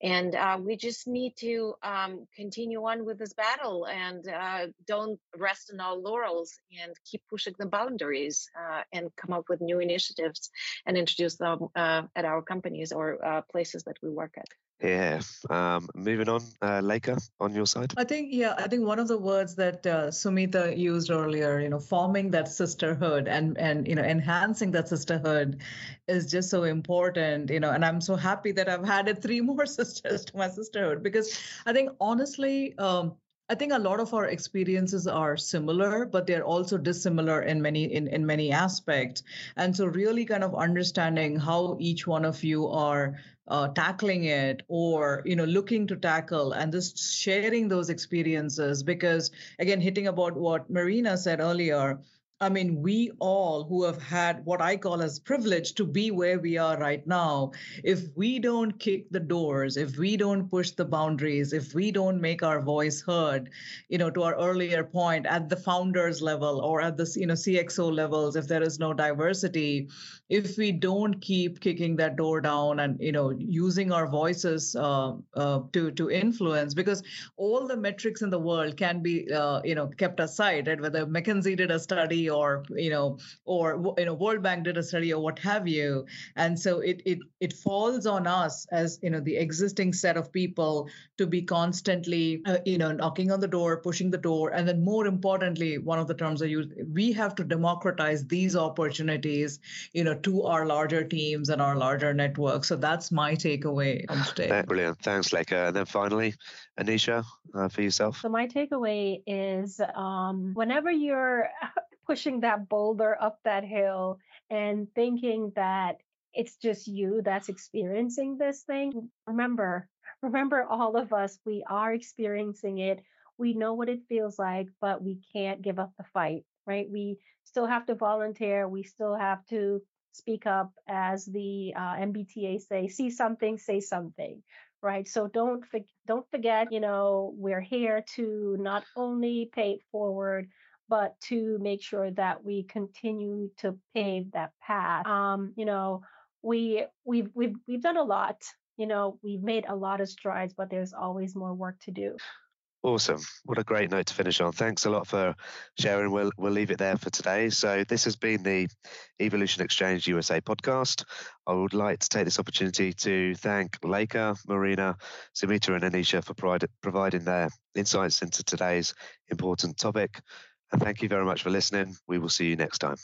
and uh, we just need to um, continue on with this battle and uh, don't rest on our laurels and keep pushing the boundaries uh, and come up with new initiatives and introduce them uh, at our companies or places that we work at. Yeah. Um, moving on, uh, Lekha, on your side. I think yeah, I think one of the words that uh, Sumita used earlier, you know, forming that sisterhood and and you know enhancing that sisterhood is just so important, you know. And I'm so happy that I've added three more sisters to my sisterhood because I think honestly, um, I think a lot of our experiences are similar, but they're also dissimilar in many in, in many aspects. And so really kind of understanding how each one of you are uh, tackling it or you know looking to tackle and just sharing those experiences because again hitting about what marina said earlier I mean, we all who have had what I call as privilege to be where we are right now, if we don't kick the doors, if we don't push the boundaries, if we don't make our voice heard, you know, to our earlier point at the founders level or at the you know CXO levels, if there is no diversity, if we don't keep kicking that door down and you know using our voices uh, uh, to to influence, because all the metrics in the world can be uh, you know kept aside, right? Whether McKinsey did a study or you know or you know world bank did a study or what have you. And so it it it falls on us as you know the existing set of people to be constantly uh, you know knocking on the door pushing the door and then more importantly one of the terms i use we have to democratize these opportunities you know to our larger teams and our larger networks. So that's my takeaway from today brilliant. Thanks Lekha and then finally anesha uh, for yourself. So my takeaway is um, whenever you're pushing that boulder up that hill and thinking that it's just you that's experiencing this thing. Remember, remember all of us, we are experiencing it. We know what it feels like, but we can't give up the fight, right? We still have to volunteer. We still have to speak up as the uh, MBTA say, see something, say something, right? So don't don't forget, you know, we're here to not only pay it forward, but to make sure that we continue to pave that path. Um, you know, we we've we've we've done a lot. You know, we've made a lot of strides, but there's always more work to do. Awesome. What a great note to finish on. Thanks a lot for sharing. We'll, we'll leave it there for today. So, this has been the Evolution Exchange USA podcast. I would like to take this opportunity to thank Lekha, Marina, Sumita, and Anesha for provide, providing their insights into today's important topic. And thank you very much for listening. We will see you next time.